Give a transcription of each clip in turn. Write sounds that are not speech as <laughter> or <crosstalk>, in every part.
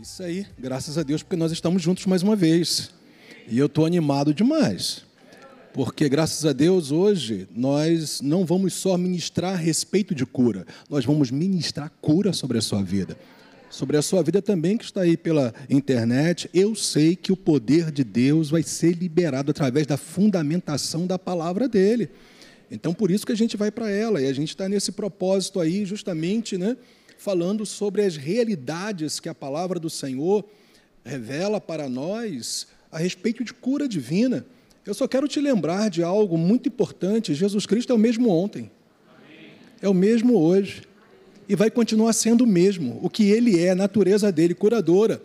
Isso aí, graças a Deus, porque nós estamos juntos mais uma vez. E eu estou animado demais. Porque, graças a Deus, hoje nós não vamos só ministrar a respeito de cura, nós vamos ministrar cura sobre a sua vida. Sobre a sua vida também, que está aí pela internet, eu sei que o poder de Deus vai ser liberado através da fundamentação da palavra dele. Então, por isso que a gente vai para ela, e a gente está nesse propósito aí, justamente, né? Falando sobre as realidades que a palavra do Senhor revela para nós a respeito de cura divina. Eu só quero te lembrar de algo muito importante: Jesus Cristo é o mesmo ontem, é o mesmo hoje, e vai continuar sendo o mesmo, o que ele é, a natureza dele, curadora.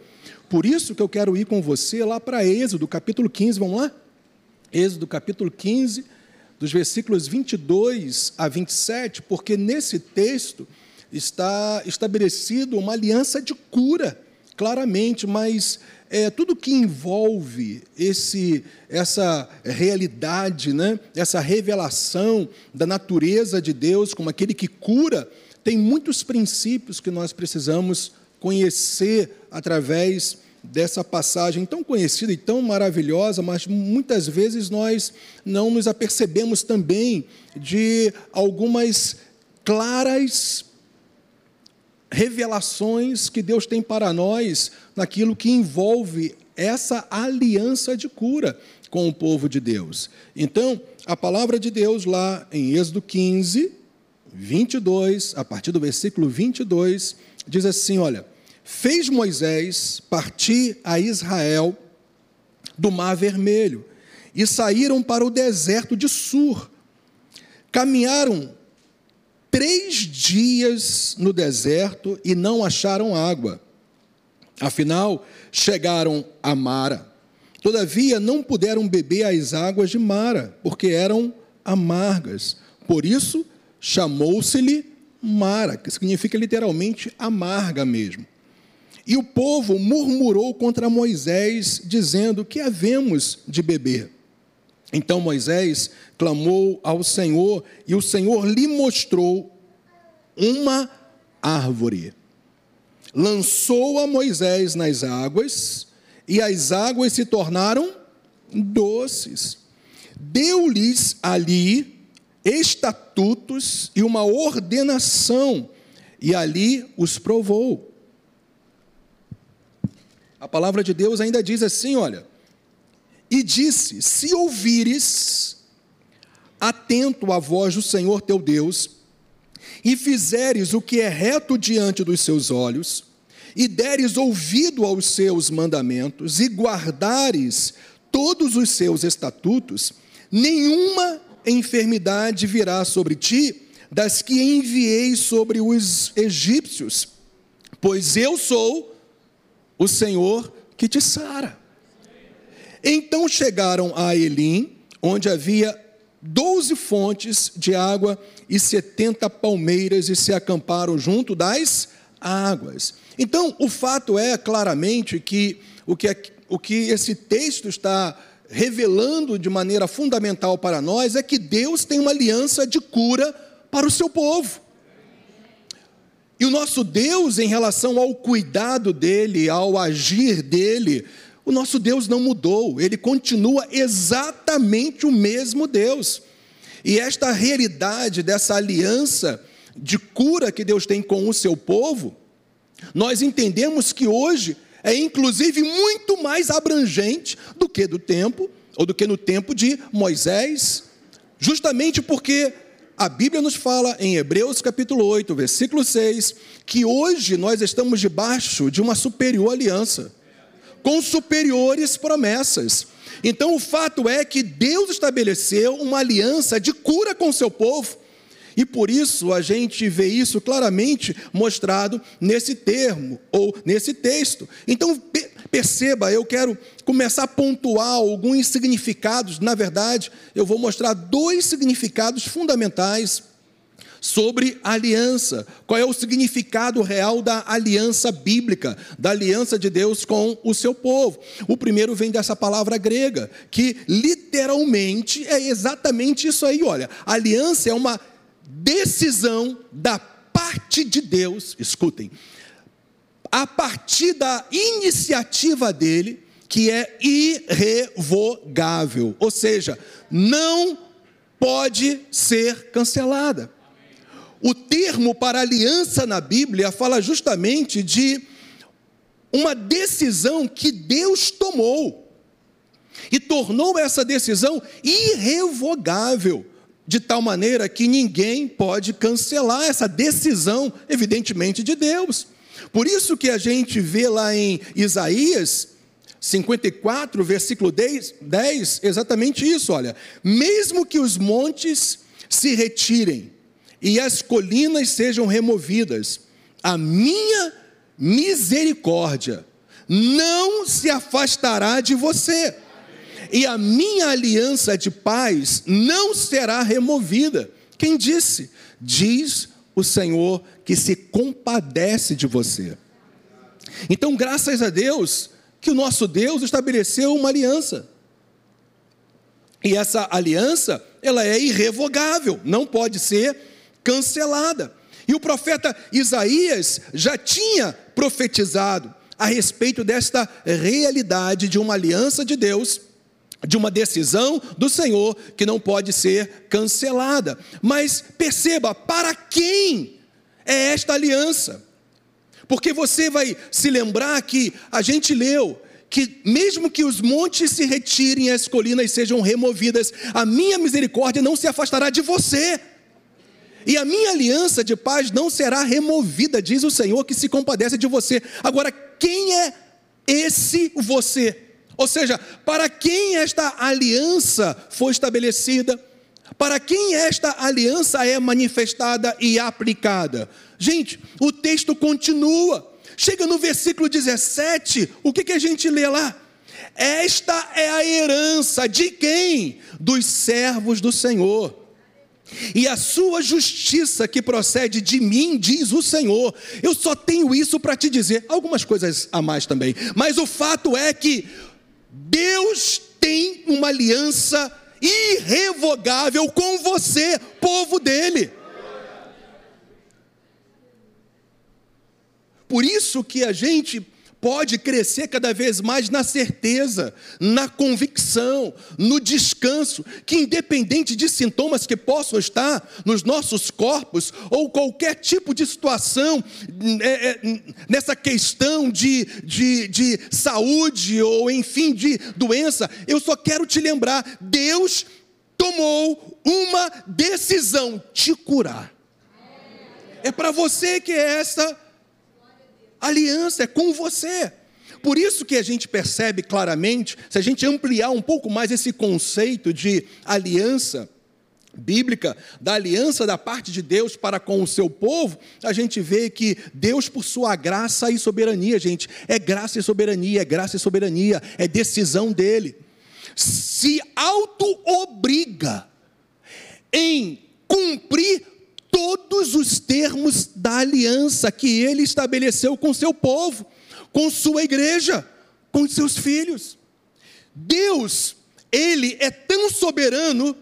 Por isso que eu quero ir com você lá para Êxodo, capítulo 15, vamos lá? Êxodo, capítulo 15, dos versículos 22 a 27, porque nesse texto está estabelecido uma aliança de cura, claramente, mas é, tudo que envolve esse, essa realidade, né, essa revelação da natureza de Deus como aquele que cura, tem muitos princípios que nós precisamos conhecer através dessa passagem tão conhecida e tão maravilhosa, mas muitas vezes nós não nos apercebemos também de algumas claras revelações que Deus tem para nós naquilo que envolve essa aliança de cura com o povo de Deus. Então, a palavra de Deus lá em Êxodo 15, 22, a partir do versículo 22, diz assim: Olha, fez Moisés partir a Israel do Mar Vermelho e saíram para o deserto de Sur. Caminharam três dias no deserto e não acharam água. Afinal, chegaram a Mara. Todavia, não puderam beber as águas de Mara, porque eram amargas. Por isso, chamou-se-lhe Mara, que significa literalmente amarga mesmo. E o povo murmurou contra Moisés, dizendo: Que havemos de beber? Então Moisés clamou ao Senhor e o Senhor lhe mostrou uma árvore. Lançou a Moisés nas águas e as águas se tornaram doces. Deu-lhes ali estatutos e uma ordenação e ali os provou. A palavra de Deus ainda diz assim: olha, e disse: Se ouvires atento à voz do Senhor teu Deus, e fizeres o que é reto diante dos seus olhos, e deres ouvido aos seus mandamentos, e guardares todos os seus estatutos, nenhuma enfermidade virá sobre ti das que enviei sobre os egípcios, pois eu sou o Senhor que te sara. Então chegaram a Elim, onde havia doze fontes de água e setenta palmeiras, e se acamparam junto das águas. Então, o fato é claramente que o que, é, o que esse texto está revelando de maneira fundamental para nós é que Deus tem uma aliança de cura para o seu povo. E o nosso Deus, em relação ao cuidado dele, ao agir dele, o nosso Deus não mudou, ele continua exatamente o mesmo Deus. E esta realidade dessa aliança de cura que Deus tem com o seu povo, nós entendemos que hoje é inclusive muito mais abrangente do que do tempo ou do que no tempo de Moisés, justamente porque a Bíblia nos fala em Hebreus capítulo 8, versículo 6, que hoje nós estamos debaixo de uma superior aliança com superiores promessas. Então o fato é que Deus estabeleceu uma aliança de cura com seu povo. E por isso a gente vê isso claramente mostrado nesse termo ou nesse texto. Então perceba, eu quero começar a pontuar alguns significados. Na verdade, eu vou mostrar dois significados fundamentais sobre aliança. Qual é o significado real da aliança bíblica, da aliança de Deus com o seu povo? O primeiro vem dessa palavra grega, que literalmente é exatamente isso aí. Olha, aliança é uma decisão da parte de Deus, escutem, a partir da iniciativa dele, que é irrevogável, ou seja, não pode ser cancelada. O termo para aliança na Bíblia fala justamente de uma decisão que Deus tomou e tornou essa decisão irrevogável, de tal maneira que ninguém pode cancelar essa decisão, evidentemente, de Deus. Por isso que a gente vê lá em Isaías 54, versículo 10, 10 exatamente isso, olha. Mesmo que os montes se retirem e as colinas sejam removidas, a minha misericórdia não se afastará de você, e a minha aliança de paz não será removida. Quem disse? Diz o Senhor que se compadece de você. Então, graças a Deus, que o nosso Deus estabeleceu uma aliança. E essa aliança, ela é irrevogável, não pode ser cancelada. E o profeta Isaías já tinha profetizado a respeito desta realidade de uma aliança de Deus, de uma decisão do Senhor que não pode ser cancelada. Mas perceba, para quem é esta aliança? Porque você vai se lembrar que a gente leu que mesmo que os montes se retirem e as colinas sejam removidas, a minha misericórdia não se afastará de você. E a minha aliança de paz não será removida, diz o Senhor que se compadece de você. Agora, quem é esse você? Ou seja, para quem esta aliança foi estabelecida? Para quem esta aliança é manifestada e aplicada? Gente, o texto continua. Chega no versículo 17, o que, que a gente lê lá? Esta é a herança de quem? Dos servos do Senhor e a sua justiça que procede de mim, diz o Senhor. Eu só tenho isso para te dizer, algumas coisas a mais também, mas o fato é que Deus tem uma aliança irrevogável com você, povo dele. Por isso que a gente pode crescer cada vez mais na certeza, na convicção, no descanso, que independente de sintomas que possam estar nos nossos corpos, ou qualquer tipo de situação é, é, nessa questão de, de, de saúde, ou enfim, de doença, eu só quero te lembrar: Deus tomou uma decisão, te curar. É para você que é essa aliança é com você. Por isso que a gente percebe claramente, se a gente ampliar um pouco mais esse conceito de aliança bíblica, da aliança da parte de Deus para com o seu povo, a gente vê que Deus, por sua graça e soberania, gente, é graça e soberania, é graça e soberania, é decisão dele, se auto-obriga em cumprir todos os termos da aliança que ele estabeleceu com seu povo, com sua igreja, com seus filhos. Deus, ele é tão soberano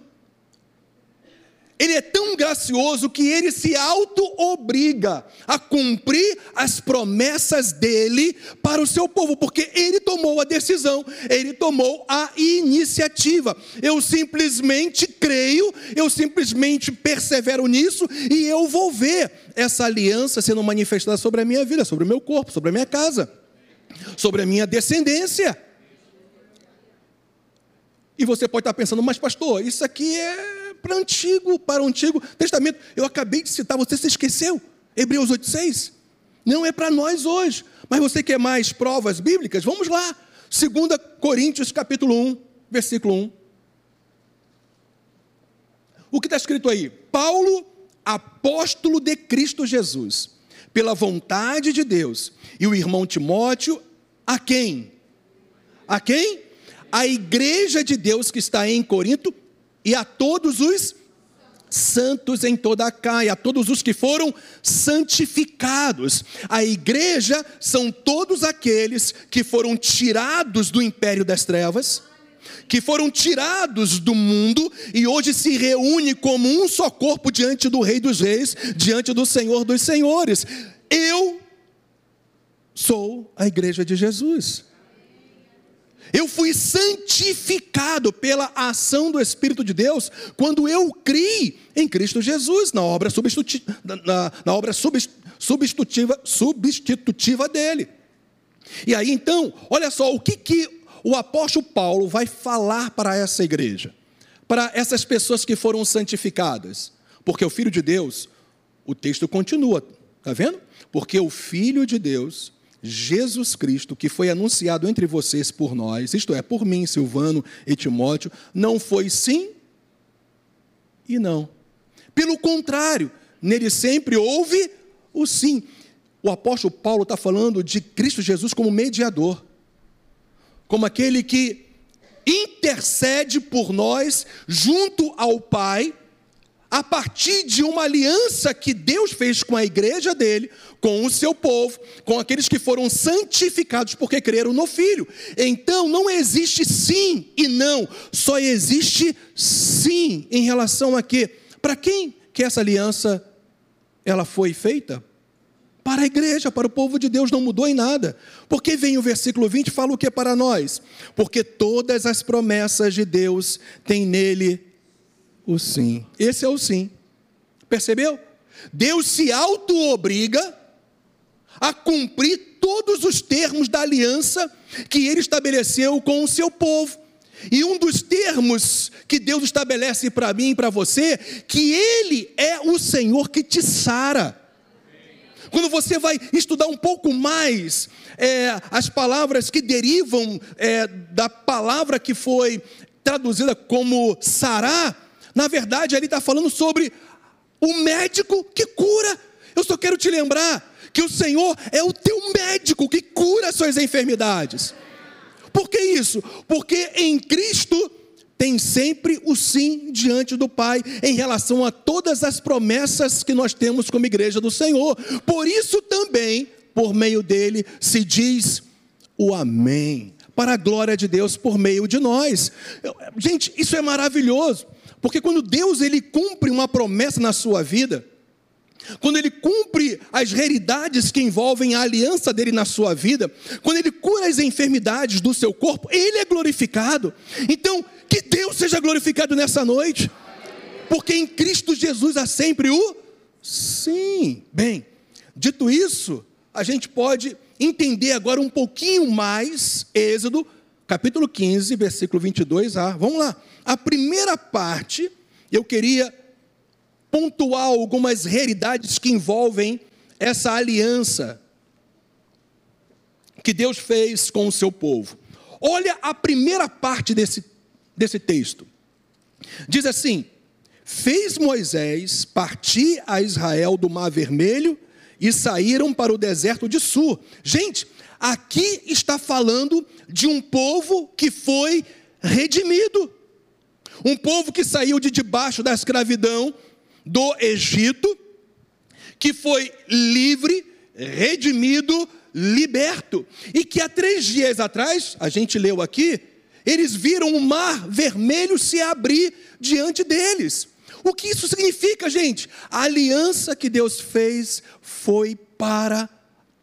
ele é tão gracioso que ele se auto-obriga a cumprir as promessas dele para o seu povo, porque ele tomou a decisão, ele tomou a iniciativa. Eu simplesmente creio, eu simplesmente persevero nisso e eu vou ver essa aliança sendo manifestada sobre a minha vida, sobre o meu corpo, sobre a minha casa, sobre a minha descendência. E você pode estar pensando, mas pastor, isso aqui é para antigo, para o Antigo Testamento. Eu acabei de citar, você se esqueceu? Hebreus 8,6. Não é para nós hoje. Mas você quer mais provas bíblicas? Vamos lá. 2 Coríntios capítulo 1, versículo 1. O que está escrito aí? Paulo, apóstolo de Cristo Jesus, pela vontade de Deus, e o irmão Timóteo, a quem? A quem? A igreja de Deus que está em Corinto, e a todos os santos em toda a caia, a todos os que foram santificados. A igreja são todos aqueles que foram tirados do império das trevas, que foram tirados do mundo e hoje se reúne como um só corpo diante do Rei dos Reis, diante do Senhor dos Senhores. Eu sou a igreja de Jesus. Eu fui santificado pela ação do Espírito de Deus quando eu criei em Cristo Jesus, na obra na, na obra substitutiva, substitutiva dele. E aí então, olha só, o que, que o apóstolo Paulo vai falar para essa igreja, para essas pessoas que foram santificadas? Porque o Filho de Deus, o texto continua, está vendo? Porque o Filho de Deus Jesus Cristo, que foi anunciado entre vocês por nós, isto é, por mim, Silvano e Timóteo, não foi sim e não. Pelo contrário, nele sempre houve o sim. O apóstolo Paulo está falando de Cristo Jesus como mediador, como aquele que intercede por nós junto ao Pai a partir de uma aliança que Deus fez com a igreja dele, com o seu povo, com aqueles que foram santificados porque creram no Filho. Então não existe sim e não, só existe sim em relação a quê? Para quem que essa aliança ela foi feita? Para a igreja, para o povo de Deus não mudou em nada. Porque vem o versículo 20 e fala o que para nós? Porque todas as promessas de Deus têm nele o sim. Esse é o sim. Percebeu? Deus se auto-obriga a cumprir todos os termos da aliança que ele estabeleceu com o seu povo. E um dos termos que Deus estabelece para mim e para você, que Ele é o Senhor que te sara. Quando você vai estudar um pouco mais é, as palavras que derivam é, da palavra que foi traduzida como sará, na verdade, ele está falando sobre o médico que cura. Eu só quero te lembrar que o Senhor é o teu médico que cura as suas enfermidades. Por que isso? Porque em Cristo tem sempre o sim diante do Pai em relação a todas as promessas que nós temos como igreja do Senhor. Por isso também, por meio dele, se diz o amém, para a glória de Deus por meio de nós. Gente, isso é maravilhoso. Porque quando Deus ele cumpre uma promessa na sua vida, quando ele cumpre as realidades que envolvem a aliança dele na sua vida, quando ele cura as enfermidades do seu corpo, ele é glorificado. Então, que Deus seja glorificado nessa noite, porque em Cristo Jesus há sempre o sim. Bem, dito isso, a gente pode entender agora um pouquinho mais Êxodo, capítulo 15, versículo 22a. Vamos lá. A primeira parte, eu queria pontuar algumas realidades que envolvem essa aliança que Deus fez com o seu povo. Olha a primeira parte desse, desse texto. Diz assim: Fez Moisés partir a Israel do Mar Vermelho e saíram para o deserto de Sur. Gente, aqui está falando de um povo que foi redimido um povo que saiu de debaixo da escravidão do Egito, que foi livre, redimido, liberto, e que há três dias atrás, a gente leu aqui, eles viram o mar vermelho se abrir diante deles. O que isso significa, gente? A aliança que Deus fez foi para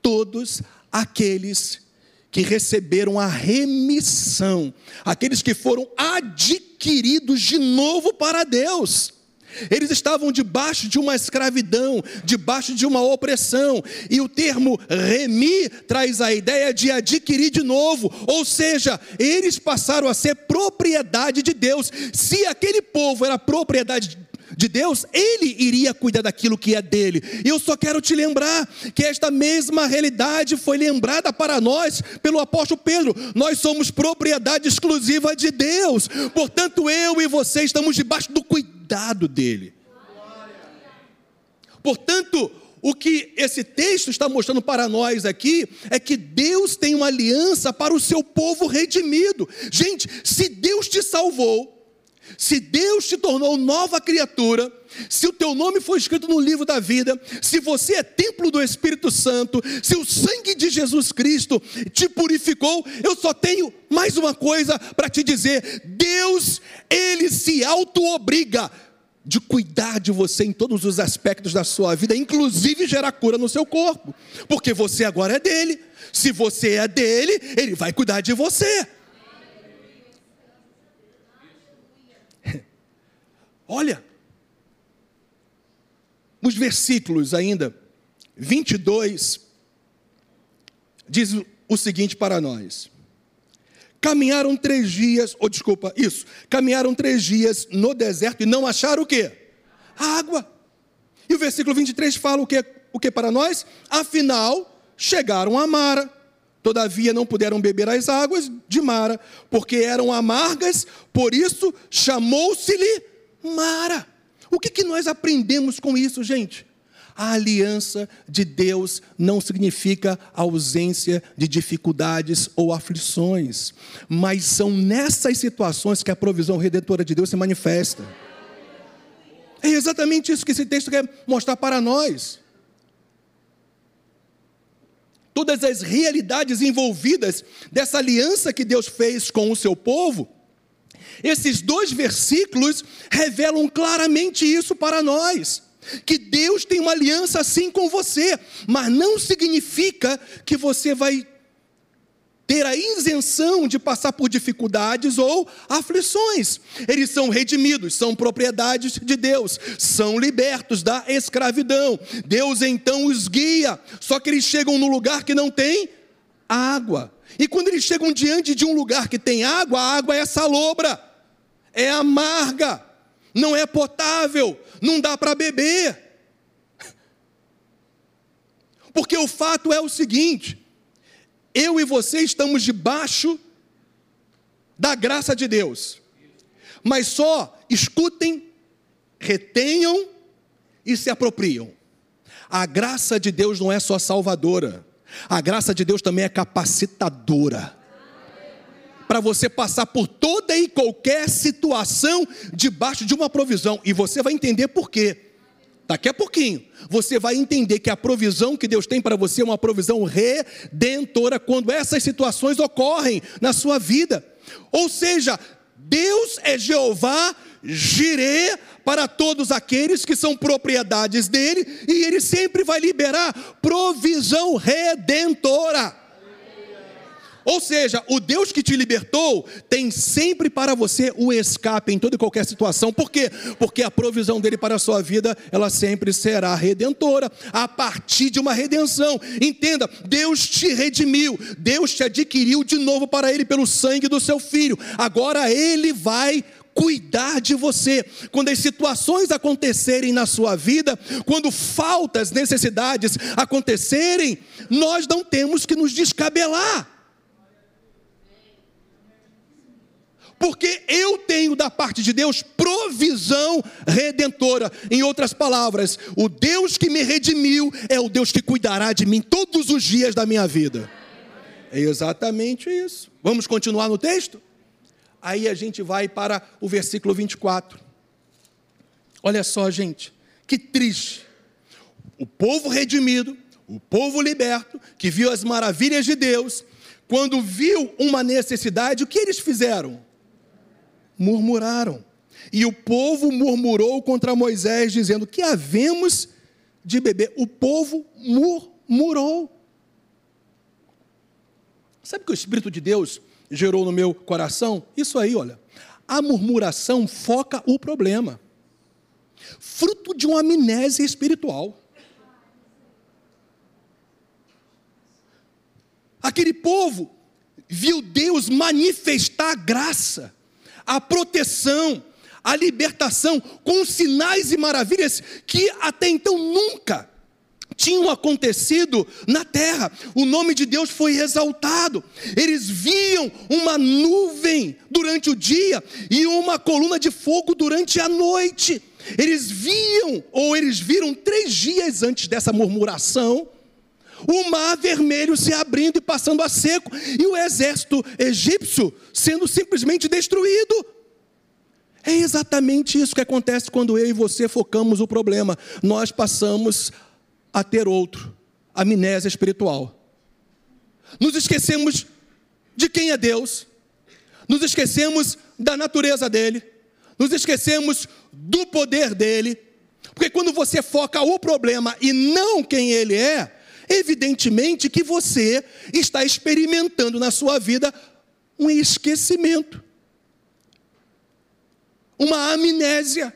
todos aqueles que receberam a remissão, aqueles que foram adquiridos de novo para Deus. Eles estavam debaixo de uma escravidão, debaixo de uma opressão, e o termo remi traz a ideia de adquirir de novo, ou seja, eles passaram a ser propriedade de Deus. Se aquele povo era propriedade de Deus, Ele iria cuidar daquilo que é dele. E eu só quero te lembrar que esta mesma realidade foi lembrada para nós pelo apóstolo Pedro. Nós somos propriedade exclusiva de Deus, portanto, eu e você estamos debaixo do cuidado dele. Portanto, o que esse texto está mostrando para nós aqui é que Deus tem uma aliança para o seu povo redimido. Gente, se Deus te salvou, se Deus te tornou nova criatura, se o teu nome foi escrito no livro da vida, se você é templo do Espírito Santo, se o sangue de Jesus Cristo te purificou, eu só tenho mais uma coisa para te dizer: Deus, ele se auto-obriga de cuidar de você em todos os aspectos da sua vida, inclusive gerar cura no seu corpo, porque você agora é dele. Se você é dele, ele vai cuidar de você. Olha, os versículos ainda 22 diz o seguinte para nós: Caminharam três dias, ou oh, desculpa, isso, caminharam três dias no deserto e não acharam o quê? Água. E o versículo 23 fala o que, o que para nós? Afinal, chegaram a Mara. Todavia não puderam beber as águas de Mara, porque eram amargas, por isso chamou-se-lhe Mara. O que, que nós aprendemos com isso, gente? A aliança de Deus não significa ausência de dificuldades ou aflições, mas são nessas situações que a provisão redentora de Deus se manifesta. É exatamente isso que esse texto quer mostrar para nós. Todas as realidades envolvidas dessa aliança que Deus fez com o seu povo, esses dois versículos revelam claramente isso para nós que Deus tem uma aliança assim com você, mas não significa que você vai ter a isenção de passar por dificuldades ou aflições. Eles são redimidos, são propriedades de Deus, são libertos da escravidão. Deus então os guia, só que eles chegam no lugar que não tem água. E quando eles chegam diante de um lugar que tem água, a água é salobra, é amarga não é potável, não dá para beber. Porque o fato é o seguinte: eu e você estamos debaixo da graça de Deus, mas só escutem, retenham e se apropriam. A graça de Deus não é só salvadora, a graça de Deus também é capacitadora para você passar por toda e qualquer situação debaixo de uma provisão. E você vai entender por quê. Daqui a pouquinho, você vai entender que a provisão que Deus tem para você é uma provisão redentora quando essas situações ocorrem na sua vida. Ou seja, Deus é Jeová Jirê para todos aqueles que são propriedades dele, e ele sempre vai liberar provisão redentora. Ou seja, o Deus que te libertou tem sempre para você o escape em toda e qualquer situação. Por quê? Porque a provisão dele para a sua vida, ela sempre será redentora, a partir de uma redenção. Entenda, Deus te redimiu, Deus te adquiriu de novo para ele pelo sangue do seu filho. Agora ele vai cuidar de você. Quando as situações acontecerem na sua vida, quando faltas, necessidades acontecerem, nós não temos que nos descabelar. Porque eu tenho da parte de Deus provisão redentora. Em outras palavras, o Deus que me redimiu é o Deus que cuidará de mim todos os dias da minha vida. É exatamente isso. Vamos continuar no texto? Aí a gente vai para o versículo 24. Olha só, gente, que triste. O povo redimido, o povo liberto, que viu as maravilhas de Deus, quando viu uma necessidade, o que eles fizeram? Murmuraram. E o povo murmurou contra Moisés, dizendo: Que havemos de beber? O povo murmurou. Sabe o que o Espírito de Deus gerou no meu coração? Isso aí, olha. A murmuração foca o problema, fruto de uma amnésia espiritual. Aquele povo viu Deus manifestar graça a proteção, a libertação, com sinais e maravilhas que até então nunca tinham acontecido na terra. O nome de Deus foi exaltado. Eles viam uma nuvem durante o dia e uma coluna de fogo durante a noite. Eles viam, ou eles viram três dias antes dessa murmuração, o mar vermelho se abrindo e passando a seco, e o exército egípcio sendo simplesmente destruído. É exatamente isso que acontece quando eu e você focamos o problema. Nós passamos a ter outro, amnésia espiritual. Nos esquecemos de quem é Deus, nos esquecemos da natureza dele, nos esquecemos do poder dele, porque quando você foca o problema e não quem ele é, evidentemente que você está experimentando na sua vida um esquecimento, uma amnésia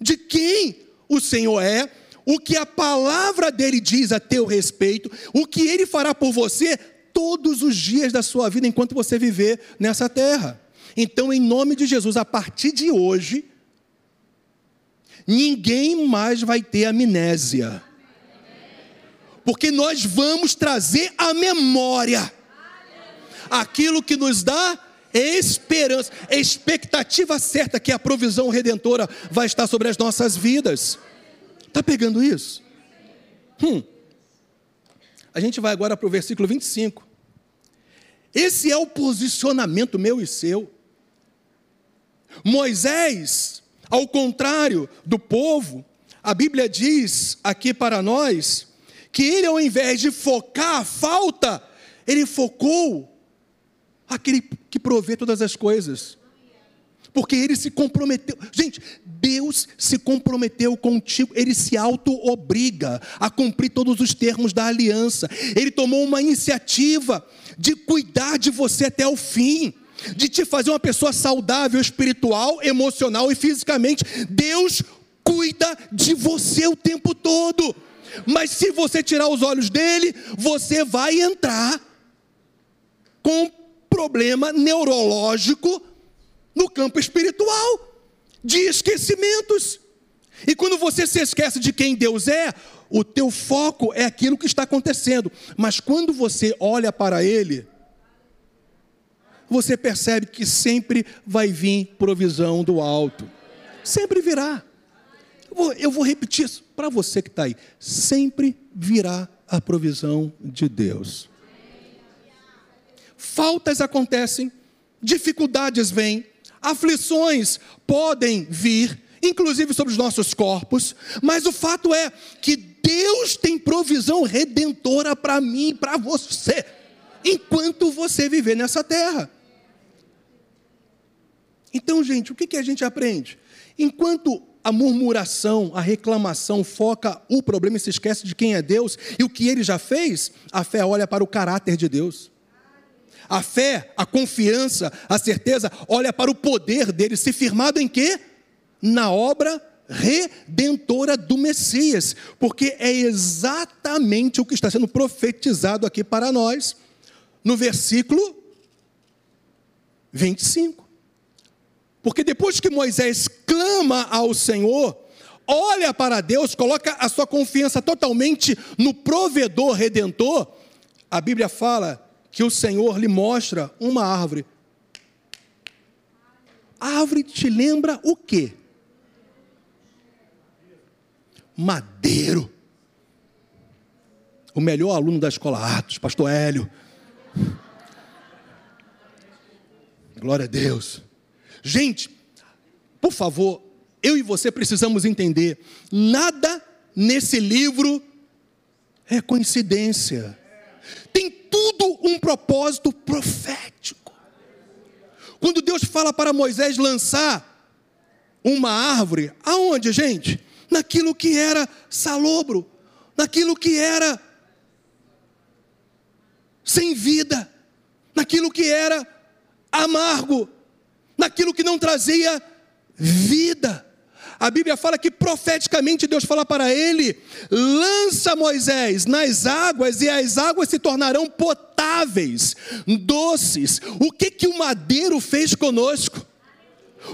de quem o Senhor é, o que a palavra dele diz a teu respeito, o que ele fará por você todos os dias da sua vida enquanto você viver nessa terra. Então, em nome de Jesus, a partir de hoje, ninguém mais vai ter amnésia. Porque nós vamos trazer à memória aquilo que nos dá esperança, expectativa certa que a provisão redentora vai estar sobre as nossas vidas. Está pegando isso? Hum. A gente vai agora para o versículo 25. Esse é o posicionamento meu e seu. Moisés, ao contrário do povo, a Bíblia diz aqui para nós que ele, ao invés de focar a falta, ele focou aquele que provê todas as coisas. Porque ele se comprometeu. Gente, Deus se comprometeu contigo, ele se auto-obriga a cumprir todos os termos da aliança. Ele tomou uma iniciativa de cuidar de você até o fim de te fazer uma pessoa saudável, espiritual, emocional e fisicamente. Deus cuida de você o tempo todo. Mas se você tirar os olhos dele, você vai entrar com um problema neurológico no campo espiritual, de esquecimentos. E quando você se esquece de quem Deus é, o teu foco é aquilo que está acontecendo. Mas quando você olha para ele, você percebe que sempre vai vir provisão do alto. Sempre virá. Vou, eu vou repetir isso para você que está aí. Sempre virá a provisão de Deus. Faltas acontecem, dificuldades vêm, aflições podem vir, inclusive sobre os nossos corpos, mas o fato é que Deus tem provisão redentora para mim e para você, enquanto você viver nessa terra. Então, gente, o que, que a gente aprende? Enquanto a murmuração, a reclamação foca o problema e se esquece de quem é Deus e o que ele já fez, a fé olha para o caráter de Deus. A fé, a confiança, a certeza olha para o poder dele, se firmado em quê? Na obra redentora do Messias, porque é exatamente o que está sendo profetizado aqui para nós, no versículo 25. Porque depois que Moisés clama ao Senhor, olha para Deus, coloca a sua confiança totalmente no provedor redentor, a Bíblia fala que o Senhor lhe mostra uma árvore. A árvore te lembra o quê? Madeiro. O melhor aluno da escola Atos, pastor Hélio. Glória a Deus. Gente, por favor, eu e você precisamos entender: nada nesse livro é coincidência. Tem tudo um propósito profético. Quando Deus fala para Moisés lançar uma árvore, aonde, gente? Naquilo que era salobro, naquilo que era sem vida, naquilo que era amargo naquilo que não trazia vida. A Bíblia fala que profeticamente Deus fala para ele: lança Moisés nas águas e as águas se tornarão potáveis, doces. O que que o madeiro fez conosco?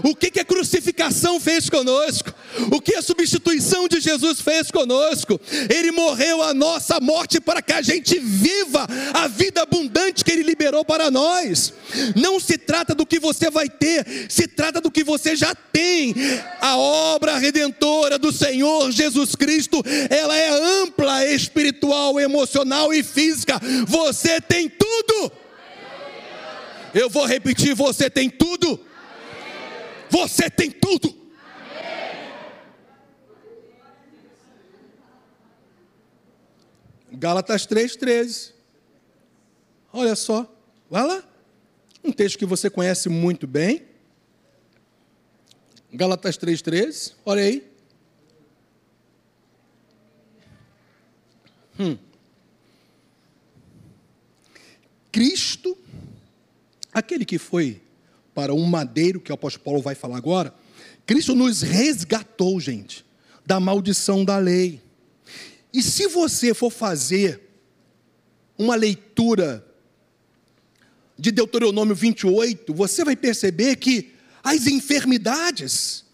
O que, que a crucificação fez conosco? O que a substituição de Jesus fez conosco? Ele morreu a nossa morte para que a gente viva a vida abundante que Ele liberou para nós. Não se trata do que você vai ter, se trata do que você já tem. A obra redentora do Senhor Jesus Cristo, ela é ampla, espiritual, emocional e física. Você tem tudo. Eu vou repetir: você tem tudo. Você tem tudo. Gálatas 3,13. Olha só, vai lá. Um texto que você conhece muito bem. Galatas 3,13, olha aí. Hum. Cristo, aquele que foi para um madeiro, que o apóstolo Paulo vai falar agora, Cristo nos resgatou, gente, da maldição da lei. E se você for fazer uma leitura de Deuteronômio 28, você vai perceber que as enfermidades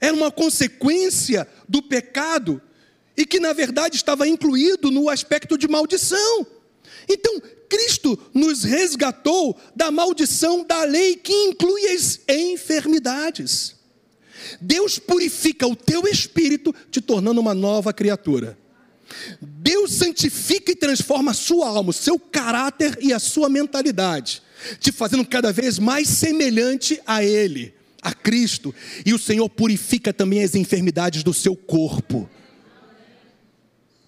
eram uma consequência do pecado e que na verdade estava incluído no aspecto de maldição. Então, Cristo nos resgatou da maldição da lei que inclui as enfermidades. Deus purifica o teu espírito, te tornando uma nova criatura. Deus santifica e transforma a sua alma, o seu caráter e a sua mentalidade, te fazendo cada vez mais semelhante a Ele, a Cristo. E o Senhor purifica também as enfermidades do seu corpo.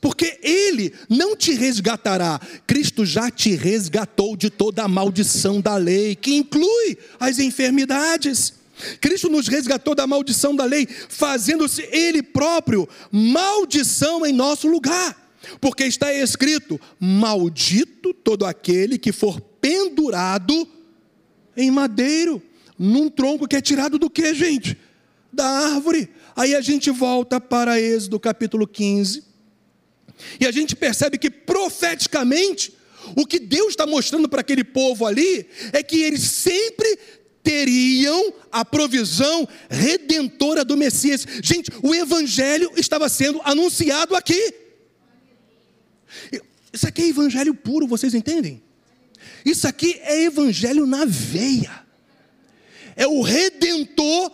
Porque Ele não te resgatará, Cristo já te resgatou de toda a maldição da lei, que inclui as enfermidades. Cristo nos resgatou da maldição da lei, fazendo-se Ele próprio maldição em nosso lugar. Porque está escrito: Maldito todo aquele que for pendurado em madeiro, num tronco que é tirado do que, gente? Da árvore. Aí a gente volta para Êxodo capítulo 15, e a gente percebe que profeticamente, o que Deus está mostrando para aquele povo ali é que eles sempre teriam a provisão redentora do Messias. Gente, o Evangelho estava sendo anunciado aqui. Isso aqui é Evangelho puro, vocês entendem? Isso aqui é Evangelho na veia. É o Redentor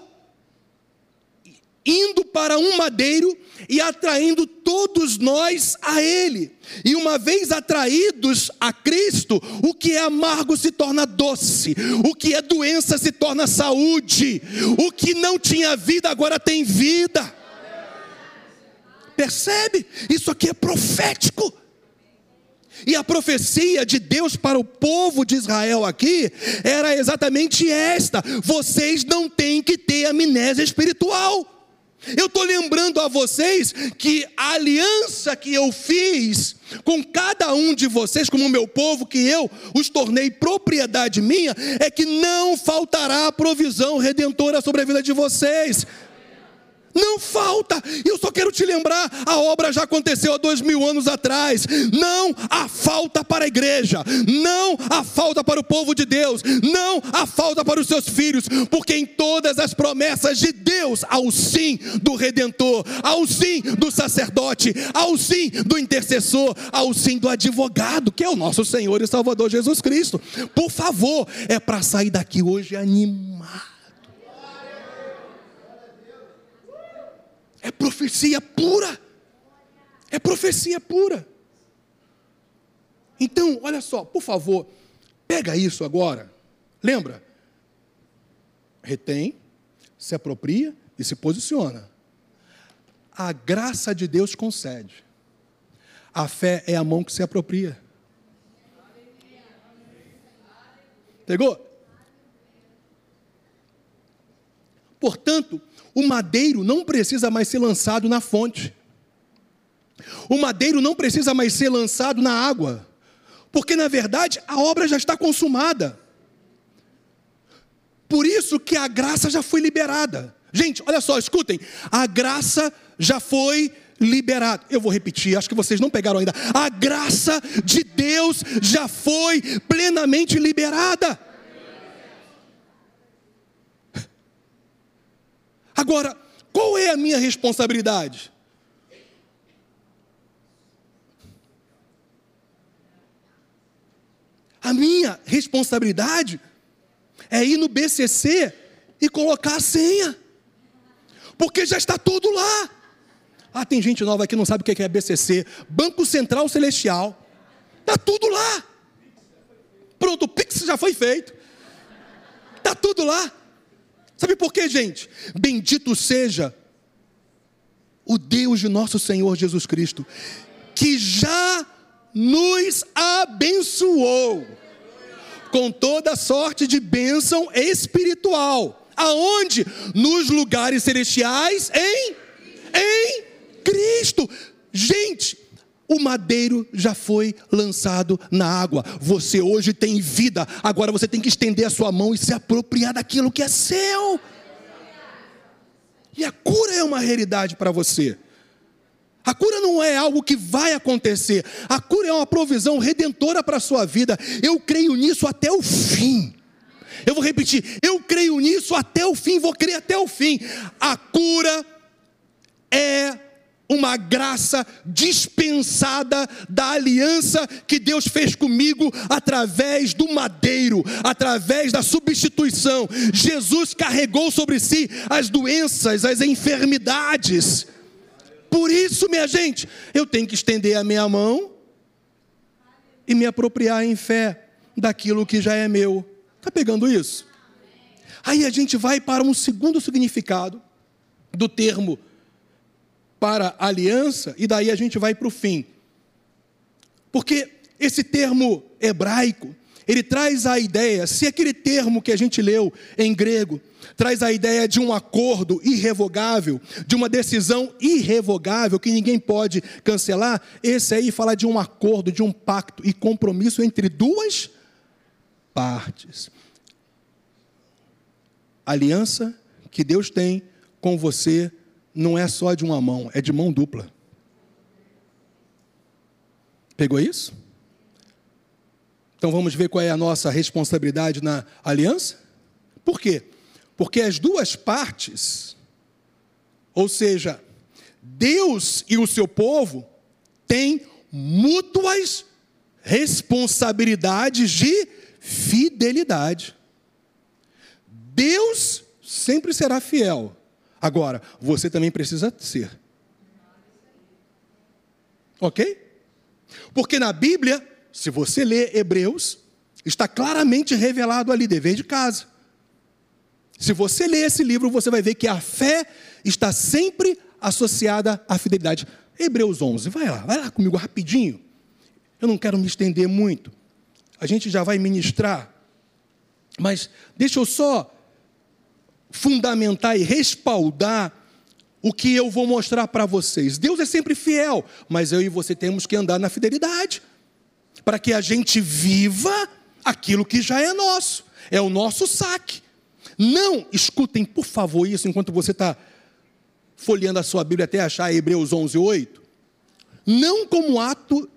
indo para um madeiro e atraindo todos nós a Ele. E uma vez atraídos a Cristo, o que é amargo se torna doce, o que é doença se torna saúde, o que não tinha vida agora tem vida. Percebe? Isso aqui é profético. E a profecia de Deus para o povo de Israel aqui era exatamente esta: vocês não têm que ter amnésia espiritual. Eu estou lembrando a vocês que a aliança que eu fiz com cada um de vocês, como meu povo, que eu os tornei propriedade minha, é que não faltará provisão redentora sobre a vida de vocês. Não falta, eu só quero te lembrar: a obra já aconteceu há dois mil anos atrás. Não há falta para a igreja, não há falta para o povo de Deus, não há falta para os seus filhos, porque em todas as promessas de Deus há o sim do redentor, há o sim do sacerdote, há o sim do intercessor, há o sim do advogado, que é o nosso Senhor e Salvador Jesus Cristo. Por favor, é para sair daqui hoje animado profecia pura. É profecia pura. Então, olha só, por favor, pega isso agora. Lembra? Retém, se apropria e se posiciona. A graça de Deus concede. A fé é a mão que se apropria. Pegou? Portanto, o madeiro não precisa mais ser lançado na fonte. O madeiro não precisa mais ser lançado na água. Porque, na verdade, a obra já está consumada. Por isso que a graça já foi liberada. Gente, olha só, escutem. A graça já foi liberada. Eu vou repetir, acho que vocês não pegaram ainda. A graça de Deus já foi plenamente liberada. Agora, qual é a minha responsabilidade? A minha responsabilidade é ir no BCC e colocar a senha, porque já está tudo lá. Ah, tem gente nova aqui que não sabe o que é BCC Banco Central Celestial. Está tudo lá. Pronto, o Pix já foi feito. Está tudo lá. Sabe por quê, gente? Bendito seja o Deus de nosso Senhor Jesus Cristo, que já nos abençoou com toda sorte de bênção espiritual. Aonde? Nos lugares celestiais em em Cristo. Gente, o madeiro já foi lançado na água. Você hoje tem vida. Agora você tem que estender a sua mão e se apropriar daquilo que é seu. E a cura é uma realidade para você. A cura não é algo que vai acontecer. A cura é uma provisão redentora para a sua vida. Eu creio nisso até o fim. Eu vou repetir, eu creio nisso até o fim, vou crer até o fim. A cura é uma graça dispensada da aliança que Deus fez comigo através do madeiro, através da substituição. Jesus carregou sobre si as doenças, as enfermidades. Por isso, minha gente, eu tenho que estender a minha mão e me apropriar em fé daquilo que já é meu. Está pegando isso? Aí a gente vai para um segundo significado do termo para aliança, e daí a gente vai para o fim. Porque esse termo hebraico, ele traz a ideia, se aquele termo que a gente leu em grego, traz a ideia de um acordo irrevogável, de uma decisão irrevogável que ninguém pode cancelar, esse aí fala de um acordo, de um pacto e compromisso entre duas partes. aliança que Deus tem com você não é só de uma mão, é de mão dupla. Pegou isso? Então vamos ver qual é a nossa responsabilidade na aliança? Por quê? Porque as duas partes, ou seja, Deus e o seu povo, têm mútuas responsabilidades de fidelidade. Deus sempre será fiel Agora, você também precisa ser. Ok? Porque na Bíblia, se você ler Hebreus, está claramente revelado ali, dever de casa. Se você ler esse livro, você vai ver que a fé está sempre associada à fidelidade. Hebreus 11, vai lá, vai lá comigo rapidinho. Eu não quero me estender muito. A gente já vai ministrar. Mas deixa eu só fundamentar e respaldar o que eu vou mostrar para vocês. Deus é sempre fiel, mas eu e você temos que andar na fidelidade, para que a gente viva aquilo que já é nosso, é o nosso saque. Não escutem, por favor, isso enquanto você está folheando a sua Bíblia até achar Hebreus 11, 8. Não como ato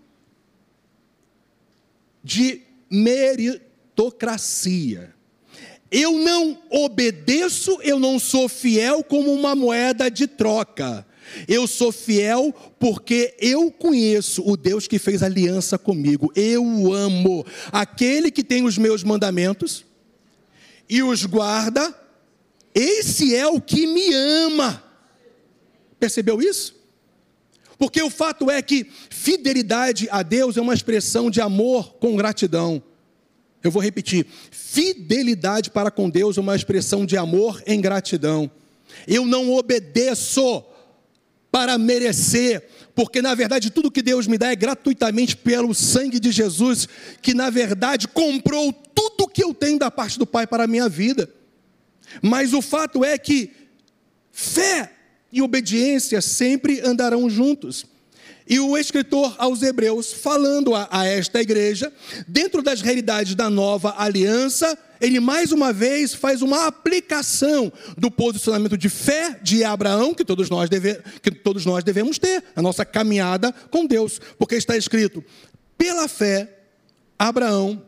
de meritocracia, eu não obedeço, eu não sou fiel como uma moeda de troca. Eu sou fiel porque eu conheço o Deus que fez aliança comigo. Eu amo aquele que tem os meus mandamentos e os guarda. Esse é o que me ama. Percebeu isso? Porque o fato é que fidelidade a Deus é uma expressão de amor com gratidão. Eu vou repetir: fidelidade para com Deus é uma expressão de amor em gratidão. Eu não obedeço para merecer, porque na verdade tudo que Deus me dá é gratuitamente pelo sangue de Jesus, que na verdade comprou tudo que eu tenho da parte do Pai para a minha vida. Mas o fato é que fé e obediência sempre andarão juntos. E o escritor aos Hebreus, falando a, a, esta igreja, dentro das realidades da nova aliança, ele mais uma vez faz uma aplicação do posicionamento de fé de Abraão, que todos nós, deve, que todos nós devemos ter, a nossa caminhada com Deus, porque está escrito: pela fé, Abraão,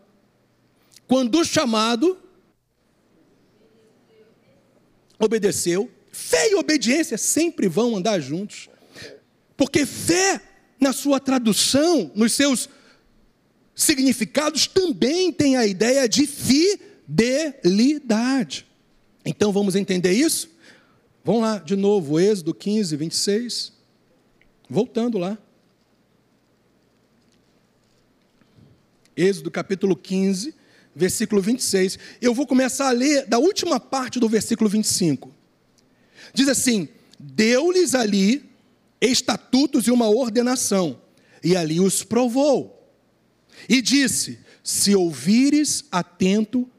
quando chamado, obedeceu. Fé e obediência sempre vão andar juntos. Porque fé na sua tradução, nos seus significados, também tem a ideia de fidelidade. Então vamos entender isso? Vamos lá de novo, Êxodo 15, 26. Voltando lá. Êxodo capítulo 15, versículo 26. Eu vou começar a ler da última parte do versículo 25. Diz assim: Deu-lhes ali estatutos e uma ordenação, e ali os provou. E disse: Se ouvires atento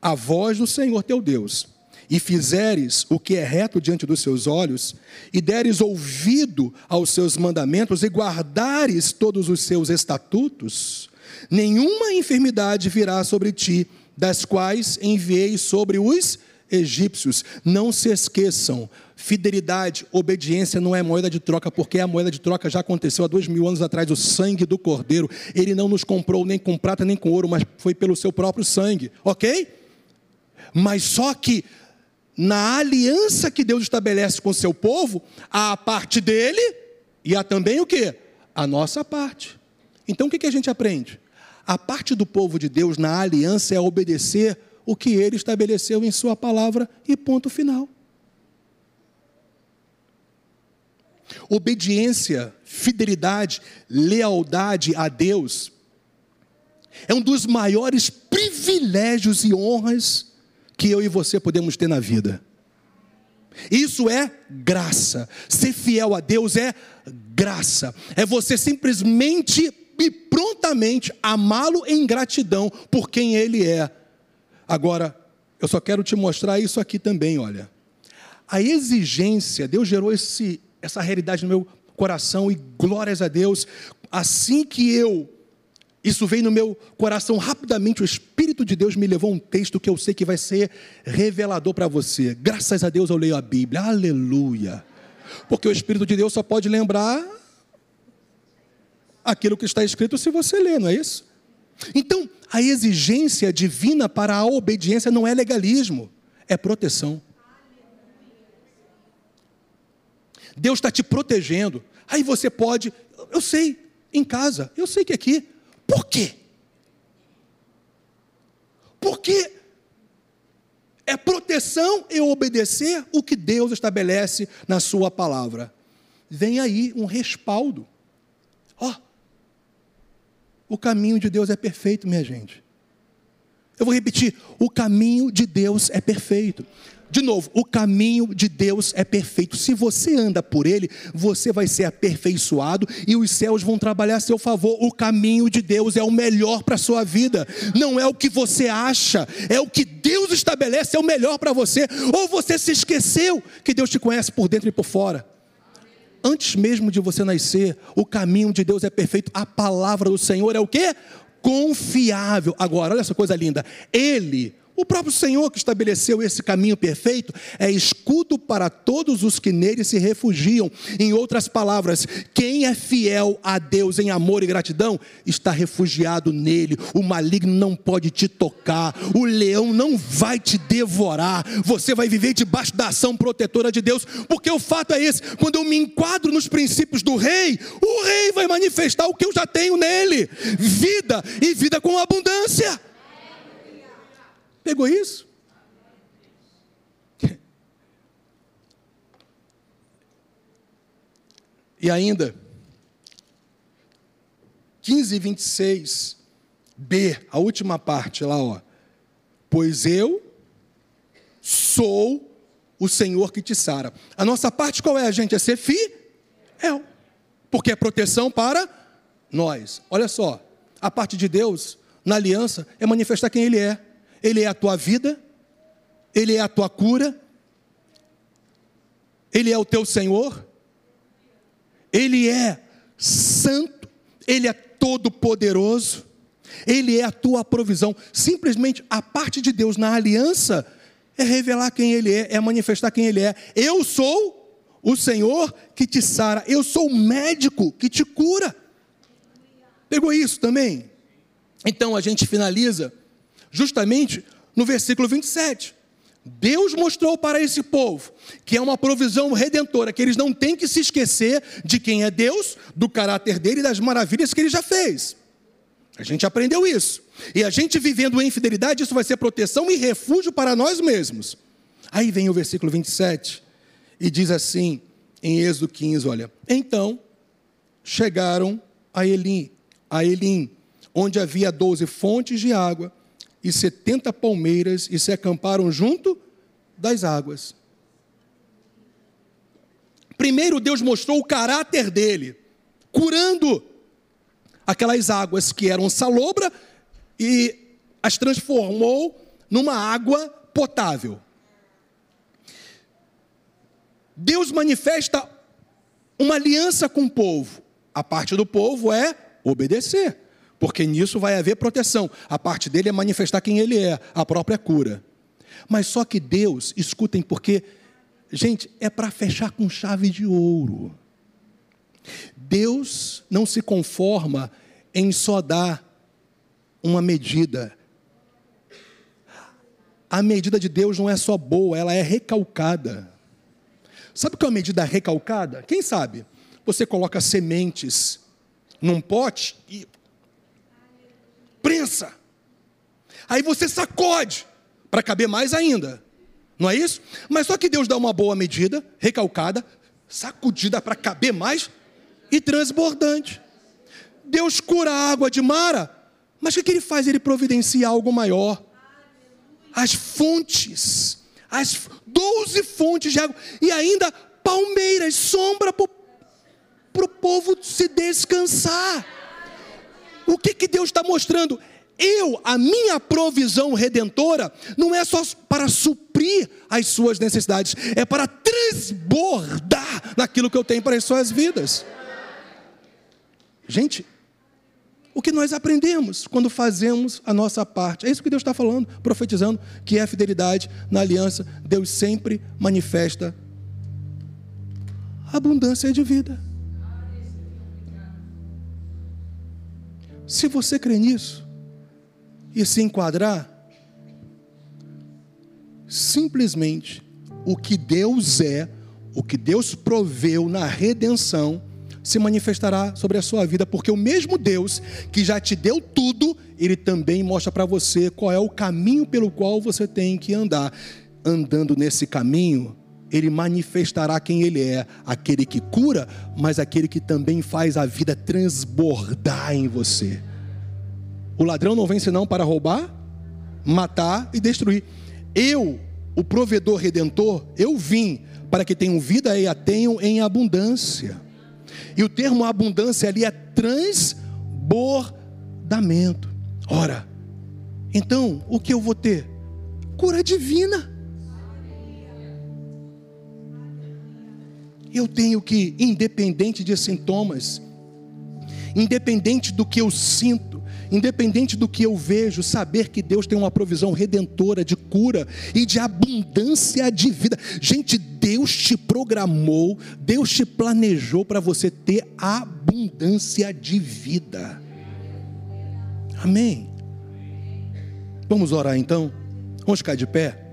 a voz do Senhor teu Deus, e fizeres o que é reto diante dos seus olhos, e deres ouvido aos seus mandamentos, e guardares todos os seus estatutos, nenhuma enfermidade virá sobre ti, das quais enviei sobre os egípcios. Não se esqueçam, fidelidade, obediência não é moeda de troca, porque a moeda de troca já aconteceu há dois mil anos atrás, o sangue do Cordeiro. Ele não nos comprou nem com prata nem com ouro, mas foi pelo seu próprio sangue, ok? Mas só que na aliança que Deus estabelece com o seu povo, há a parte dele e há também o que? A nossa parte. Então o que a gente aprende? A parte do povo de Deus na aliança é obedecer o que ele estabeleceu em sua palavra e ponto final. Obediência, fidelidade, lealdade a Deus é um dos maiores privilégios e honras que eu e você podemos ter na vida. Isso é graça. Ser fiel a Deus é graça. É você simplesmente e prontamente amá-lo em gratidão por quem ele é. Agora, eu só quero te mostrar isso aqui também, olha. A exigência, Deus gerou esse, essa realidade no meu coração e glórias a Deus. Assim que eu isso veio no meu coração rapidamente. O Espírito de Deus me levou um texto que eu sei que vai ser revelador para você. Graças a Deus eu leio a Bíblia. Aleluia. Porque o Espírito de Deus só pode lembrar aquilo que está escrito se você ler, não é isso? Então, a exigência divina para a obediência não é legalismo, é proteção. Deus está te protegendo. Aí você pode, eu sei, em casa, eu sei que aqui, por quê? Porque é proteção eu obedecer o que Deus estabelece na Sua palavra. Vem aí um respaldo. Ó, oh, o caminho de Deus é perfeito, minha gente. Eu vou repetir: o caminho de Deus é perfeito. De novo, o caminho de Deus é perfeito. Se você anda por ele, você vai ser aperfeiçoado e os céus vão trabalhar a seu favor. O caminho de Deus é o melhor para a sua vida. Não é o que você acha, é o que Deus estabelece, é o melhor para você. Ou você se esqueceu que Deus te conhece por dentro e por fora. Antes mesmo de você nascer, o caminho de Deus é perfeito. A palavra do Senhor é o que? Confiável. Agora, olha essa coisa linda. Ele o próprio Senhor que estabeleceu esse caminho perfeito é escudo para todos os que nele se refugiam. Em outras palavras, quem é fiel a Deus em amor e gratidão está refugiado nele. O maligno não pode te tocar, o leão não vai te devorar. Você vai viver debaixo da ação protetora de Deus, porque o fato é esse: quando eu me enquadro nos princípios do rei, o rei vai manifestar o que eu já tenho nele: vida e vida com abundância. Pegou isso? <laughs> E ainda, 15 e 26, B, a última parte lá, ó. Pois eu sou o Senhor que te sara. A nossa parte qual é, a gente? É ser fiel. Porque é proteção para nós. Olha só, a parte de Deus na aliança é manifestar quem Ele é. Ele é a tua vida, Ele é a tua cura, Ele é o teu Senhor, Ele é santo, Ele é todo-poderoso, Ele é a tua provisão. Simplesmente a parte de Deus na aliança é revelar quem Ele é, é manifestar quem Ele é. Eu sou o Senhor que te sara, eu sou o médico que te cura. Pegou isso também? Então a gente finaliza justamente no versículo 27. Deus mostrou para esse povo que é uma provisão redentora, que eles não têm que se esquecer de quem é Deus, do caráter dele e das maravilhas que ele já fez. A gente aprendeu isso. E a gente vivendo em fidelidade, isso vai ser proteção e refúgio para nós mesmos. Aí vem o versículo 27 e diz assim, em Êxodo 15, olha: Então chegaram a Elim, a Elim, onde havia doze fontes de água e setenta palmeiras e se acamparam junto das águas. Primeiro Deus mostrou o caráter dele, curando aquelas águas que eram salobra e as transformou numa água potável. Deus manifesta uma aliança com o povo. A parte do povo é obedecer, porque nisso vai haver proteção. A parte dele é manifestar quem ele é, a própria cura. Mas só que Deus, escutem, porque, gente, é para fechar com chave de ouro. Deus não se conforma em só dar uma medida. A medida de Deus não é só boa, ela é recalcada. Sabe o que é uma medida recalcada? Quem sabe? Você coloca sementes num pote e prensa. Aí você sacode para caber mais ainda. Não é isso? Mas só que Deus dá uma boa medida, recalcada, sacudida para caber mais e transbordante. Deus cura a água de Mara, mas o que ele faz? Ele providencia algo maior. As fontes, as doze fontes de água, e ainda palmeiras, sombra para o povo se descansar. O que, que Deus está mostrando? Eu, a minha provisão redentora, não é só para suprir as suas necessidades, é para transbordar naquilo que eu tenho para as suas vidas. Gente, o que nós aprendemos quando fazemos a nossa parte. É isso que Deus está falando, profetizando, que é a fidelidade na aliança. Deus sempre manifesta abundância de vida. Se você crê nisso e se enquadrar, simplesmente o que Deus é, o que Deus proveu na redenção, se manifestará sobre a sua vida, porque o mesmo Deus que já te deu tudo, ele também mostra para você qual é o caminho pelo qual você tem que andar. Andando nesse caminho, ele manifestará quem ele é, aquele que cura, mas aquele que também faz a vida transbordar em você. O ladrão não vem senão para roubar, matar e destruir. Eu, o provedor redentor, eu vim para que tenham vida e a tenham em abundância. E o termo abundância ali é transbordamento. Ora, então o que eu vou ter? Cura divina. Eu tenho que, independente de sintomas, independente do que eu sinto, independente do que eu vejo, saber que Deus tem uma provisão redentora de cura e de abundância de vida. Gente, Deus te programou, Deus te planejou para você ter abundância de vida. Amém. Vamos orar então? Vamos ficar de pé?